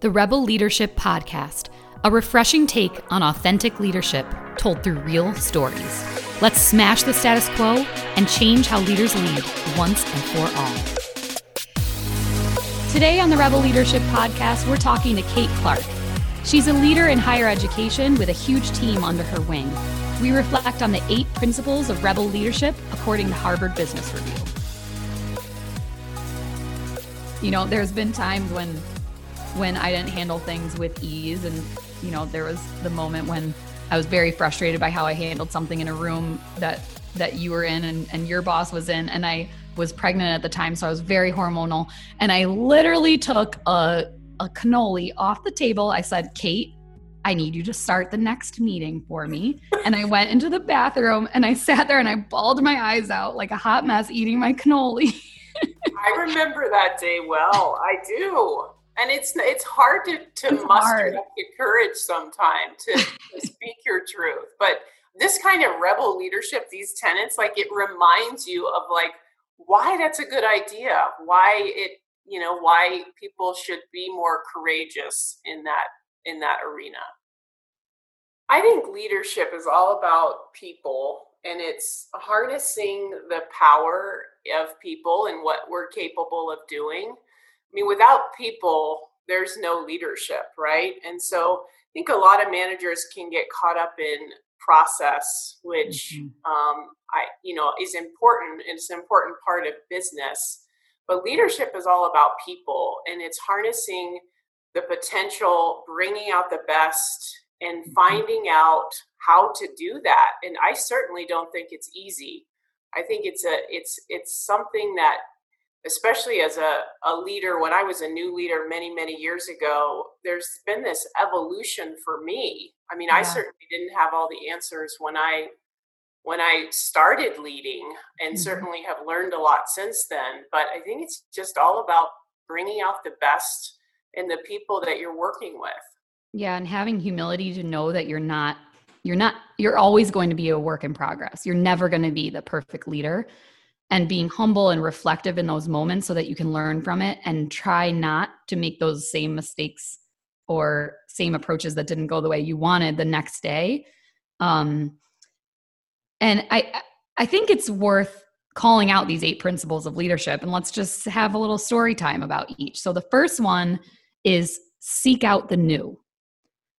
The Rebel Leadership Podcast, a refreshing take on authentic leadership told through real stories. Let's smash the status quo and change how leaders lead once and for all. Today on the Rebel Leadership Podcast, we're talking to Kate Clark. She's a leader in higher education with a huge team under her wing. We reflect on the eight principles of rebel leadership according to Harvard Business Review. You know, there's been times when when I didn't handle things with ease. And, you know, there was the moment when I was very frustrated by how I handled something in a room that that you were in and, and your boss was in. And I was pregnant at the time, so I was very hormonal. And I literally took a, a cannoli off the table. I said, Kate, I need you to start the next meeting for me. And I went into the bathroom and I sat there and I bawled my eyes out like a hot mess eating my cannoli. I remember that day well. I do and it's it's hard to to it's muster hard. up the courage sometimes to, to speak your truth. But this kind of rebel leadership these tenants like it reminds you of like why that's a good idea why it you know why people should be more courageous in that in that arena. I think leadership is all about people and it's harnessing the power of people and what we're capable of doing I mean, without people, there's no leadership, right? And so I think a lot of managers can get caught up in process, which mm-hmm. um, I, you know, is important. It's an important part of business. But leadership is all about people, and it's harnessing the potential, bringing out the best, and mm-hmm. finding out how to do that. And I certainly don't think it's easy. I think it's a it's it's something that especially as a, a leader, when I was a new leader many, many years ago, there's been this evolution for me. I mean, yeah. I certainly didn't have all the answers when I when I started leading and mm-hmm. certainly have learned a lot since then. But I think it's just all about bringing out the best in the people that you're working with. Yeah, and having humility to know that you're not you're not you're always going to be a work in progress. You're never going to be the perfect leader and being humble and reflective in those moments so that you can learn from it and try not to make those same mistakes or same approaches that didn't go the way you wanted the next day. Um, and i i think it's worth calling out these eight principles of leadership and let's just have a little story time about each. So the first one is seek out the new.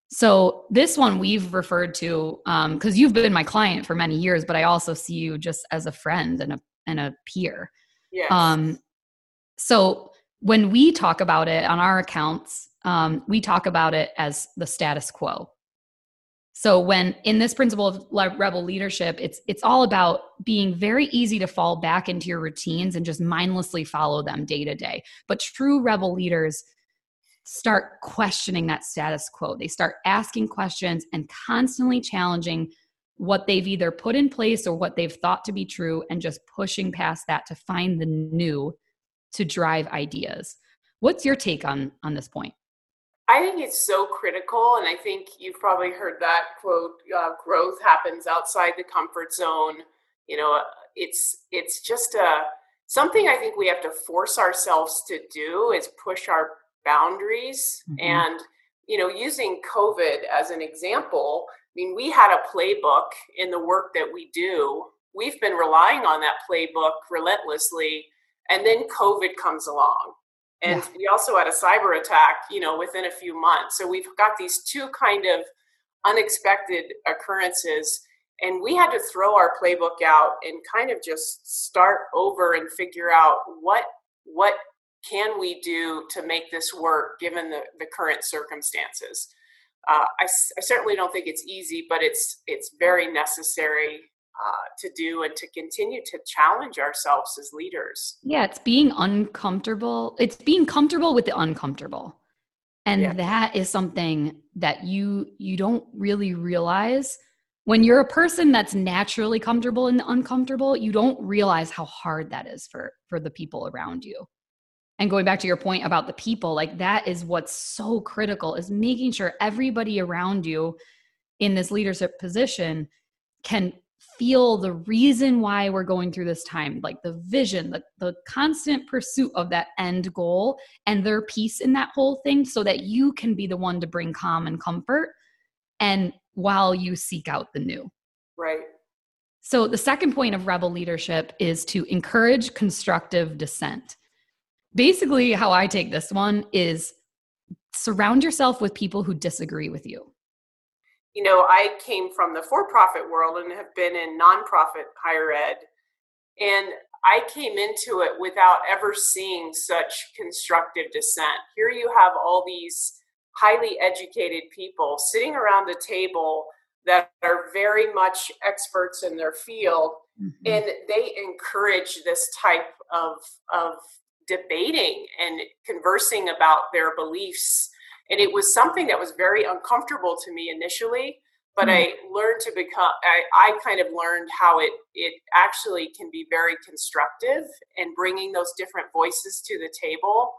So this one we've referred to because um, you've been my client for many years, but I also see you just as a friend and a and a peer. Yes. Um, so when we talk about it on our accounts, um, we talk about it as the status quo. So when in this principle of rebel leadership, it's it's all about being very easy to fall back into your routines and just mindlessly follow them day to day. But true rebel leaders start questioning that status quo. They start asking questions and constantly challenging what they've either put in place or what they've thought to be true and just pushing past that to find the new to drive ideas. What's your take on on this point? I think it's so critical and i think you've probably heard that quote uh, growth happens outside the comfort zone. You know it's it's just a something i think we have to force ourselves to do is push our boundaries mm-hmm. and you know using covid as an example I mean, we had a playbook in the work that we do. We've been relying on that playbook relentlessly, and then COVID comes along. And yeah. we also had a cyber attack, you know, within a few months. So we've got these two kind of unexpected occurrences. And we had to throw our playbook out and kind of just start over and figure out what what can we do to make this work given the, the current circumstances uh, I, I, certainly don't think it's easy, but it's it's very necessary uh, to do and to continue to challenge ourselves as leaders. Yeah, it's being uncomfortable. It's being comfortable with the uncomfortable, and yeah. that is something that you you don't really realize when you're a person that's naturally comfortable in the uncomfortable. You don't realize how hard that is for for the people around you and going back to your point about the people like that is what's so critical is making sure everybody around you in this leadership position can feel the reason why we're going through this time like the vision the, the constant pursuit of that end goal and their piece in that whole thing so that you can be the one to bring calm and comfort and while you seek out the new. Right. So the second point of rebel leadership is to encourage constructive dissent basically how i take this one is surround yourself with people who disagree with you you know, I came from the for profit world and have been in nonprofit higher ed. And I came into it without ever seeing such constructive dissent. Here you have all these highly educated people sitting around a table that are very much experts in their field mm-hmm. and they encourage this type of of debating and conversing about their beliefs. And it was something that was very uncomfortable to me initially but mm-hmm. i learned to become I, I kind of learned how it it actually can be very constructive and bringing those different voices to the table.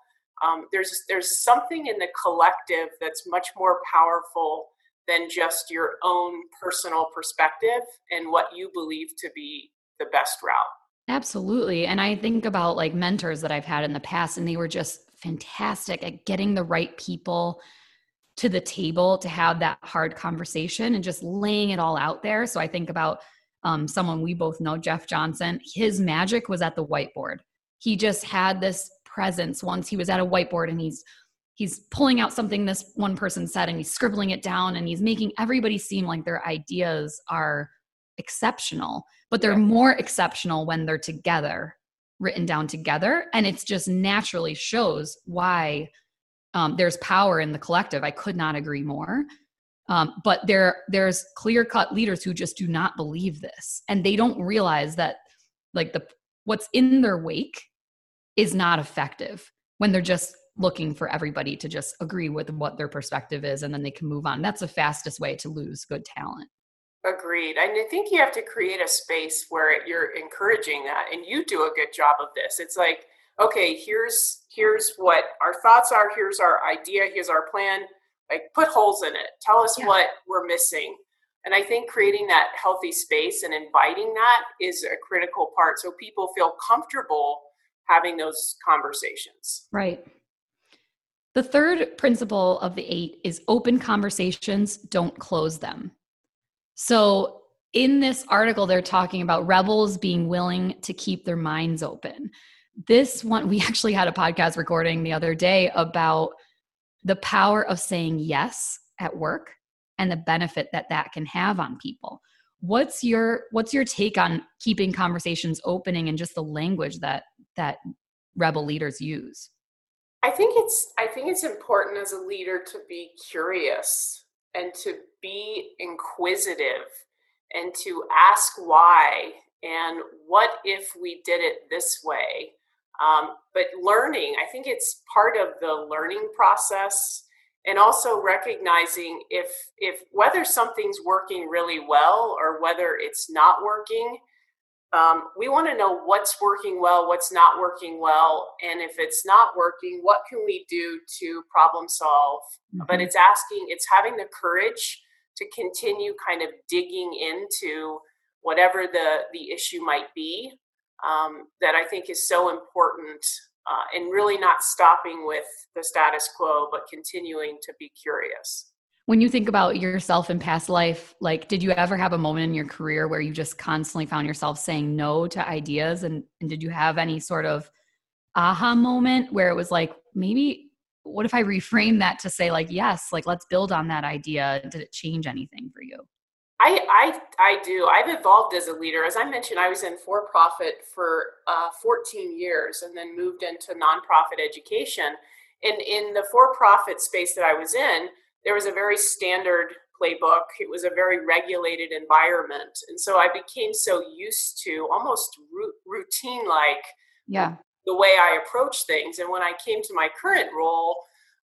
Um, there's there's something in the collective that's much more powerful than just your own personal perspective and what you believe to be the best route absolutely and i think about like mentors that i've had in the past and they were just fantastic at getting the right people to the table to have that hard conversation and just laying it all out there. So I think about um, someone we both know, Jeff Johnson. His magic was at the whiteboard. He just had this presence once he was at a whiteboard and he's he's pulling out something this one person said and he's scribbling it down and he's making everybody seem like their ideas are exceptional but they're more exceptional when they're together written down together. And it's just naturally shows why um, there's power in the collective. I could not agree more. Um, but there there's clear cut leaders who just do not believe this. And they don't realize that like the what's in their wake is not effective when they're just looking for everybody to just agree with what their perspective is and then they can move on. That's the fastest way to lose good talent Agreed. And I think you have to create a space where you're encouraging that and you do a good job of this. It's like, okay, here's here's what our thoughts are, here's our idea, here's our plan. Like put holes in it. Tell us yeah. what we're missing. And I think creating that healthy space and inviting that is a critical part so people feel comfortable having those conversations. Right. The third principle of the eight is open conversations, don't close them. So, in this article, they're talking about rebels being willing to keep their minds open. This one, we actually had a podcast recording the other day about the power of saying yes at work and the benefit that that can have on people what's your what's your take on keeping conversations opening and just the language that that rebel leaders use i think it's i think it's important as a leader to be curious and to be inquisitive and to ask why and what if we did it this way. Um, but learning, I think it's part of the learning process and also recognizing if if whether something's working really well or whether it's not working um, we want to know what's working well, what's not working well, and if it's not working, what can we do to problem solve? Mm-hmm. But it's asking, it's having the courage to continue kind of digging into whatever the the issue might be. Um, that I think is so important, uh, and really not stopping with the status quo, but continuing to be curious when you think about yourself in past life like did you ever have a moment in your career where you just constantly found yourself saying no to ideas and, and did you have any sort of aha moment where it was like maybe what if i reframe that to say like yes like let's build on that idea did it change anything for you I, I I do. I've evolved as a leader. As I mentioned, I was in for profit for uh, 14 years and then moved into nonprofit education. And in the for profit space that I was in, there was a very standard playbook. It was a very regulated environment. And so I became so used to almost routine like yeah. the way I approach things. And when I came to my current role,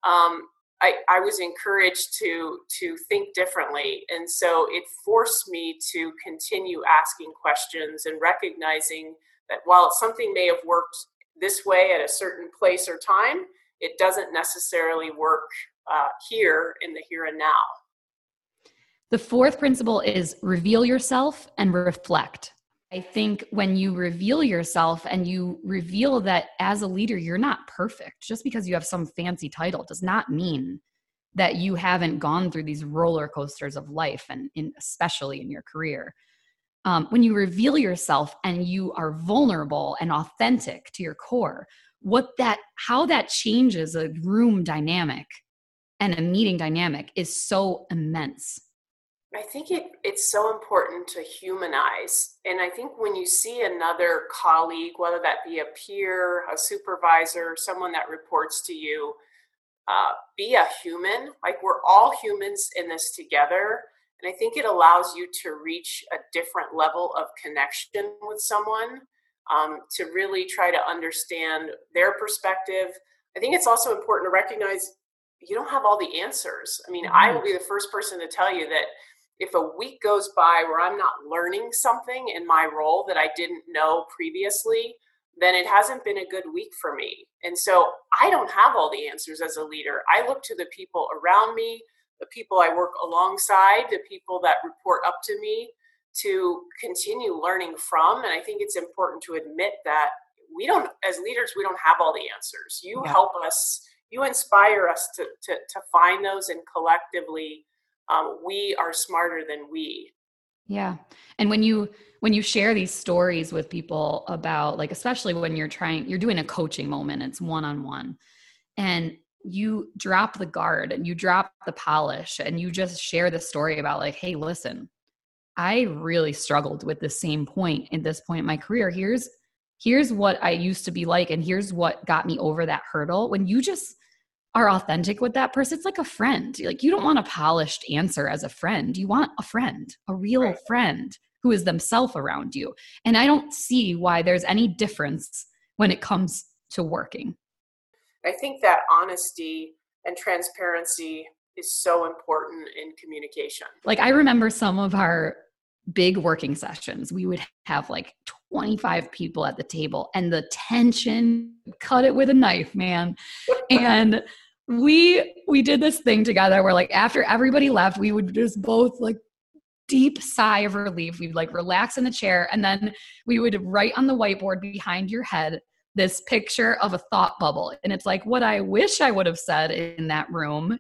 um, I, I was encouraged to to think differently and so it forced me to continue asking questions and recognizing that while something may have worked this way at a certain place or time it doesn't necessarily work uh, here in the here and now. The fourth principle is reveal yourself and reflect. I think when you reveal yourself and you reveal that as a leader, you're not perfect, just because you have some fancy title does not mean that you haven't gone through these roller coasters of life and in, especially in your career. Um, when you reveal yourself and you are vulnerable and authentic to your core, what that, how that changes a room dynamic and a meeting dynamic is so immense I think it, it's so important to humanize. And I think when you see another colleague, whether that be a peer, a supervisor, someone that reports to you, uh, be a human. Like we're all humans in this together. And I think it allows you to reach a different level of connection with someone, um, to really try to understand their perspective. I think it's also important to recognize you don't have all the answers. I mean. I will be the first person to tell you that if a week goes by where I'm not learning something in my role that I didn't know previously, then it hasn't been a good week for me. And so I don't have all the answers as a leader. I look to the people around me, the people I work alongside, the people that report up to me to continue learning from. And I think it's important to admit that we don't, as leaders, we don't have all the answers. You yeah. help us, you inspire us to, to, to find those and collectively um, we are smarter than we. Yeah. And when you when you share these stories with people about like especially when you're trying you're doing a coaching moment it's one-on-one and you drop the guard and you drop the polish and you just share the story about like hey listen i really struggled with the same point at this point in my career. Here's here's what i used to be like and here's what got me over that hurdle when you just are authentic with that person, it's like a friend. Like you don't want a polished answer as a friend. You want a friend, a real right. friend who is themselves around you. And I don't see why there's any difference when it comes to working. I think that honesty and transparency is so important in communication. Like I remember some of our big working sessions, we would have like 25 people at the table and the tension cut it with a knife, man. and we we did this thing together where like after everybody left we would just both like deep sigh of relief we'd like relax in the chair and then we would write on the whiteboard behind your head this picture of a thought bubble and it's like what i wish i would have said in that room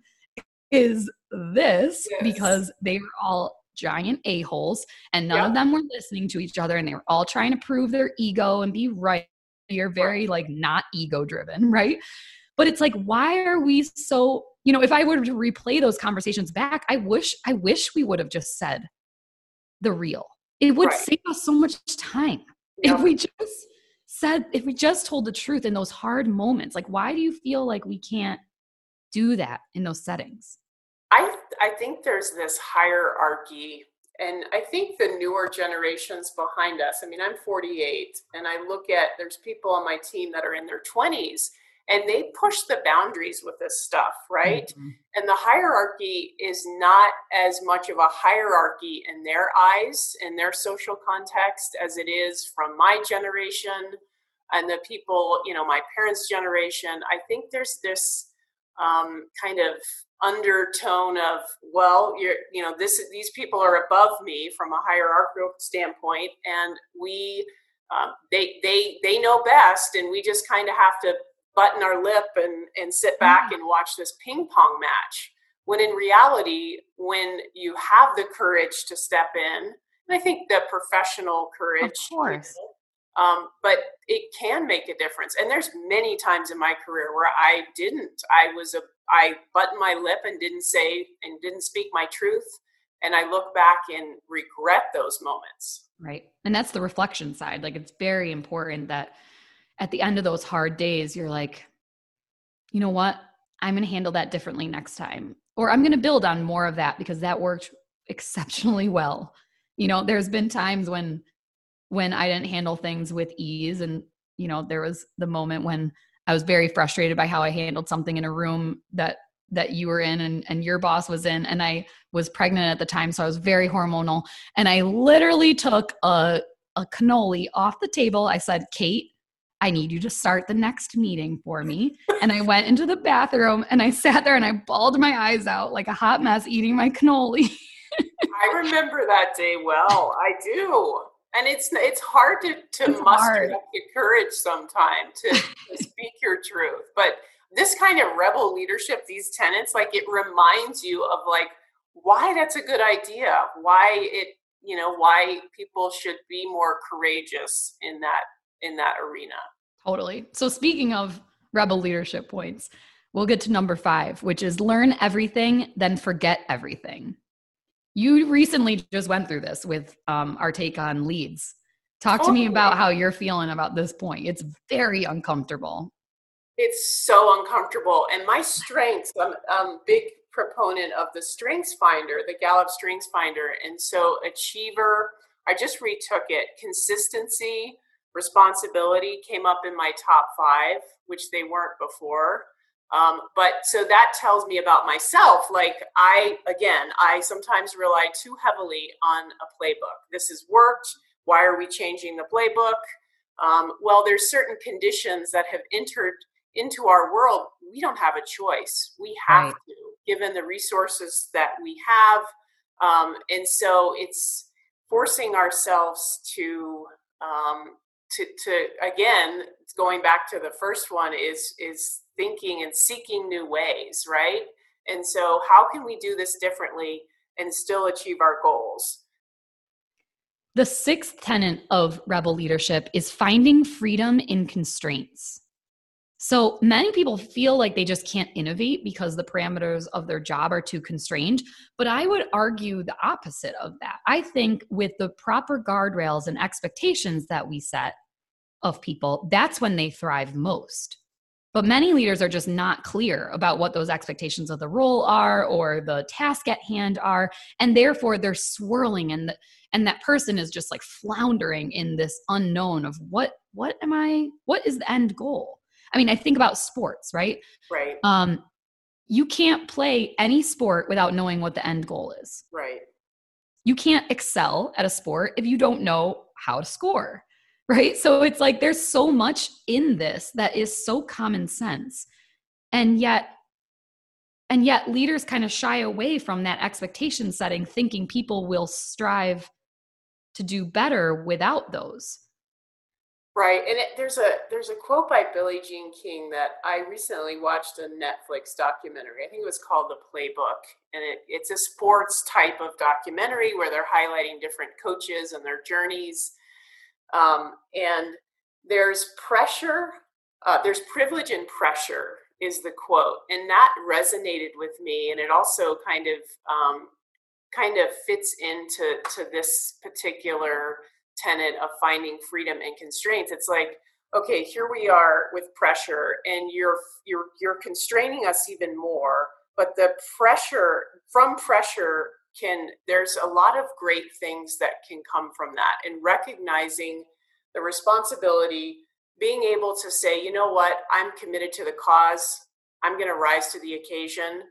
is this yes. because they were all giant a-holes and none yeah. of them were listening to each other and they were all trying to prove their ego and be right you're very like not ego driven right but it's like why are we so you know if i were to replay those conversations back i wish i wish we would have just said the real it would right. save us so much time yeah. if we just said if we just told the truth in those hard moments like why do you feel like we can't do that in those settings i i think there's this hierarchy and i think the newer generations behind us i mean i'm 48 and i look at there's people on my team that are in their 20s and they push the boundaries with this stuff right mm-hmm. and the hierarchy is not as much of a hierarchy in their eyes in their social context as it is from my generation and the people you know my parents generation i think there's this um, kind of undertone of well you're you know this these people are above me from a hierarchical standpoint and we um, they they they know best and we just kind of have to button our lip and, and sit back mm. and watch this ping pong match. When in reality, when you have the courage to step in, and I think the professional courage, of course. Um, but it can make a difference. And there's many times in my career where I didn't. I was a I buttoned my lip and didn't say and didn't speak my truth. And I look back and regret those moments. Right. And that's the reflection side. Like it's very important that at the end of those hard days, you're like, you know what? I'm going to handle that differently next time. Or I'm going to build on more of that because that worked exceptionally well. You know, there's been times when when I didn't handle things with ease and you know, there was the moment when I was very frustrated by how I handled something in a room that that you were in and, and your boss was in and I was pregnant at the time so I was very hormonal and I literally took a a cannoli off the table. I said, "Kate, I need you to start the next meeting for me. And I went into the bathroom and I sat there and I bawled my eyes out like a hot mess eating my cannoli. I remember that day well. I do. And it's it's hard to, to it's muster hard. up the courage sometimes to, to speak your truth. But this kind of rebel leadership, these tenets, like it reminds you of like why that's a good idea, why it, you know, why people should be more courageous in that in that arena. Totally. So speaking of rebel leadership points, we'll get to number 5, which is learn everything then forget everything. You recently just went through this with um, our take on leads. Talk to me about how you're feeling about this point. It's very uncomfortable. It's so uncomfortable. And my strengths, I'm, I'm big proponent of the Strengths Finder, the Gallup Strengths Finder. And so, achiever, I just retook it. Consistency, responsibility came up in my top five, which they weren't before. Um, but so that tells me about myself. Like, I, again, I sometimes rely too heavily on a playbook. This has worked. Why are we changing the playbook? Um, well, there's certain conditions that have entered into our world. We don't have a choice. We have right. to given the resources that we have. Um, and so it's forcing ourselves to, um, to, to, again, going back to the first one is, is thinking and seeking new ways, right? And so how can we do this differently and still achieve our goals? The sixth tenet of rebel leadership is finding freedom in constraints. So many people feel like they just can't innovate because the parameters of their job are too constrained. But I would argue the opposite of that. I think with the proper guardrails and expectations that we set of people, that's when they thrive most. But many leaders are just not clear about what those expectations of the role are or the task at hand are. And therefore, they're swirling and the, and that person is just like floundering in this unknown of what what am i what is the end goal I mean, I think about sports, right? Right. Um, you can't play any sport without knowing what the end goal is. Right. You can't excel at a sport if you don't know how to score. Right. So it's like there's so much in this that is so common sense. And yet, and yet leaders kind of shy away from that expectation setting, thinking people will strive to do better without those. Right, and it, there's a there's a quote by Billie Jean King that I recently watched a Netflix documentary. I think it was called The Playbook, and it, it's a sports type of documentary where they're highlighting different coaches and their journeys. Um, and there's pressure, uh, there's privilege and pressure is the quote, and that resonated with me, and it also kind of um, kind of fits into to this particular tenet of finding freedom and constraints. It's like okay here we are with pressure and you're you're you're constraining us even more but the pressure from pressure can there's a lot of great things that can come from that and recognizing the responsibility being able to say you know what i'm committed to the cause i'm going to rise to the occasion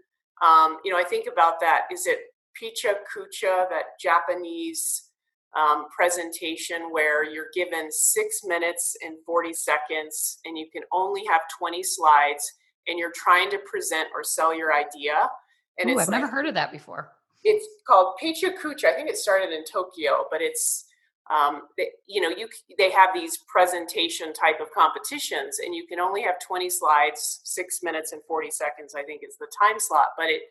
um, you know i think about that is it Pecha Kucha that japanese um, presentation where you're given six minutes and 40 seconds and you can only have 20 slides and you're trying to present or sell your idea. And Ooh, I've like, never heard of that before. It's called Pecha I think it started in Tokyo, but it's um, they, you know you they have these presentation type of competitions and you can only have 20 slides six minutes and 40 seconds i think is the time slot but it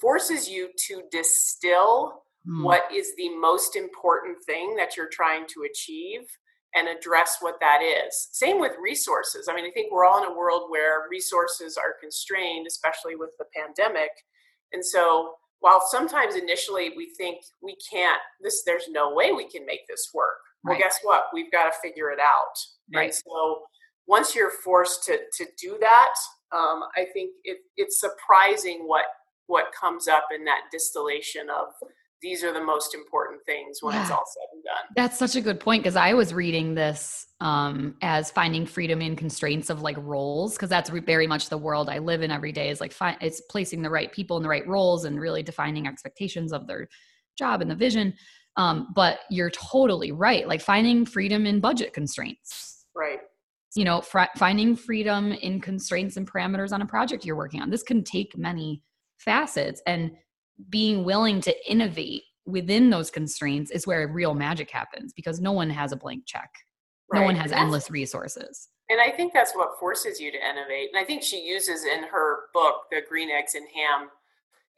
forces you to distill mm. what is the most important thing that you're trying to achieve and address what that is. Same with resources. I mean, I think we're all in a world where resources are constrained, especially with the pandemic. And so, while sometimes initially we think we can't, this there's no way we can make this work. Right. Well, guess what? We've got to figure it out. Right. And so, once you're forced to to do that, um, I think it, it's surprising what what comes up in that distillation of these are the most important things when yeah. it's all said and done. That's such a good point because I was reading this um, as finding freedom in constraints of like roles because that's very much the world I live in every day is like fi- it's placing the right people in the right roles and really defining expectations of their job and the vision. Um, but you're totally right, like finding freedom in budget constraints. Right. You know, fr- finding freedom in constraints and parameters on a project you're working on. This can take many facets and being willing to innovate within those constraints is where real magic happens because no one has a blank check. Right. No one has endless resources. And I think that's what forces you to innovate. And I think she uses in her book, The Green Eggs and Ham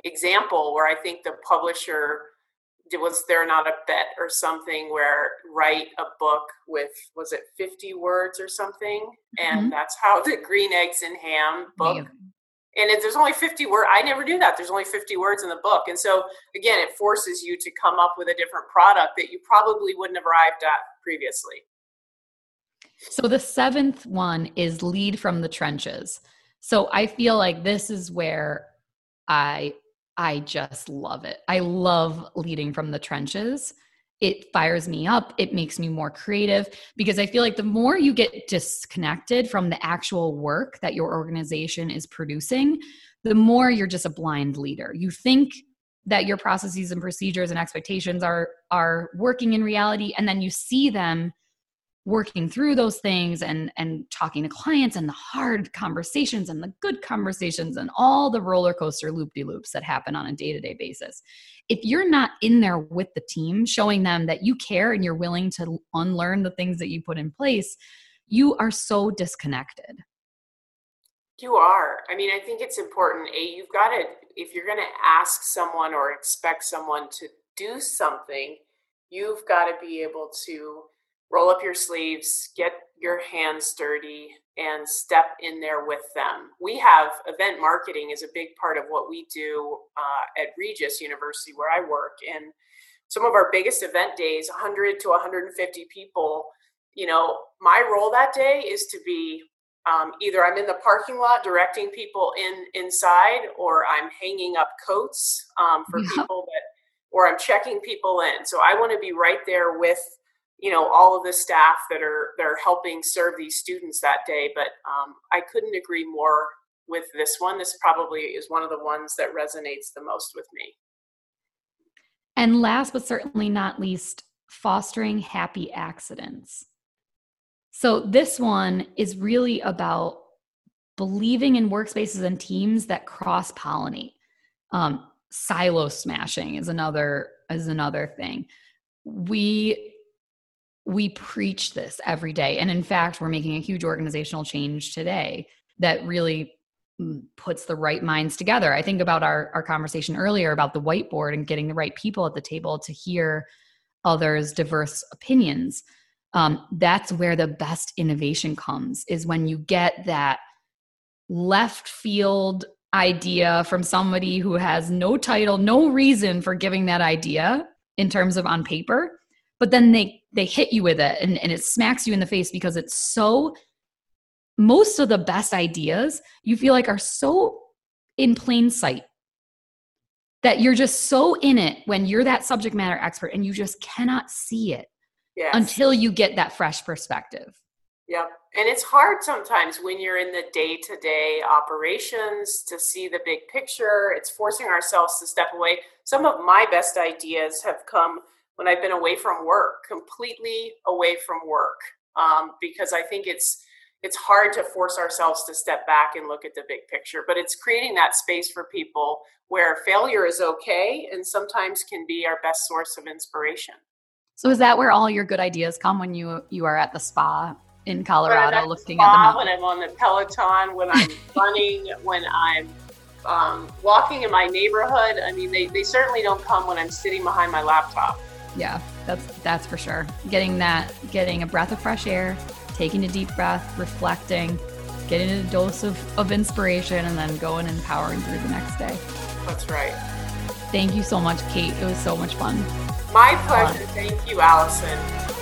example, where I think the publisher was there not a bet or something where write a book with was it 50 words or something and mm-hmm. that's how the green eggs and ham book. And if there's only 50 words i never knew that there's only 50 words in the book and so again it forces you to come up with a different product that you probably wouldn't have arrived at previously so the seventh one is lead from the trenches. So I feel like this is where I I just love it. I love leading from the trenches. It fires me up. It makes me more creative because I feel like the more you get disconnected from the actual work that your organization is producing, the more you're just a blind leader. You think that your processes and procedures and expectations are are working in reality and then you see them working through those things and and talking to clients and the hard conversations and the good conversations and all the roller coaster loop de loops that happen on a day-to-day basis. If you're not in there with the team showing them that you care and you're willing to unlearn the things that you put in place you are so disconnected. You are. I mean i think it's important a you've got to if you're going to ask someone or expect someone to do something you've got to be able to roll up your sleeves, get your hands dirty, and step in there with them. We have event marketing is a big part of what we do uh, at Regis University, where I work. And some of our biggest event days, 100 to 150 people. You know, my role that day is to be um, either I'm in the parking lot directing people in inside, or I'm hanging up coats um, for yeah. people that, or I'm checking people in. So I want to be right there with you know all of the staff that are that are helping serve these students that day but um, i couldn't agree more with this one. This probably is one of the ones that resonates the most with me. And last but certainly not least fostering happy accidents. So this one is really about believing in workspaces and teams that cross pollinate um, silo smashing is another is another thing. We we preach this every day. And in fact, we're making a huge organizational change today that really mm, puts the right minds together. I think about our, our conversation earlier about the whiteboard and getting the right people at the table to hear others' diverse opinions. Um, that's where the best innovation comes, is when you get that left field idea from somebody who has no title, no reason for giving that idea in terms of on paper but then they they hit you with it and, and it smacks you in the face because it's so most of the best ideas you feel like are so in plain sight that you're just so in it when you're that subject matter expert and you just cannot see it yes. until you get that fresh perspective. Yep. And it's hard sometimes when you're in the day to day operations to see the big picture. It's forcing ourselves to step away. Some of my best ideas have come when I've been away from work, completely away from work, um, because I think it's it's hard to force ourselves to step back and look at the big picture. But it's creating that space for people where failure is okay and sometimes can be our best source of inspiration. So is that where all your good ideas come when you you are at the spa in Colorado looking spa, at the mountain? When I'm on the Peloton, when I'm running, when I'm um, walking in my neighborhood. I mean, they, they certainly don't come when I'm sitting behind my laptop yeah that's that's for sure. Getting that getting a breath of fresh air taking a deep breath reflecting getting a dose of, of inspiration and then going and powering through the next day. That's right. Thank you so much kate. It was so much fun. My pleasure. Thank you allison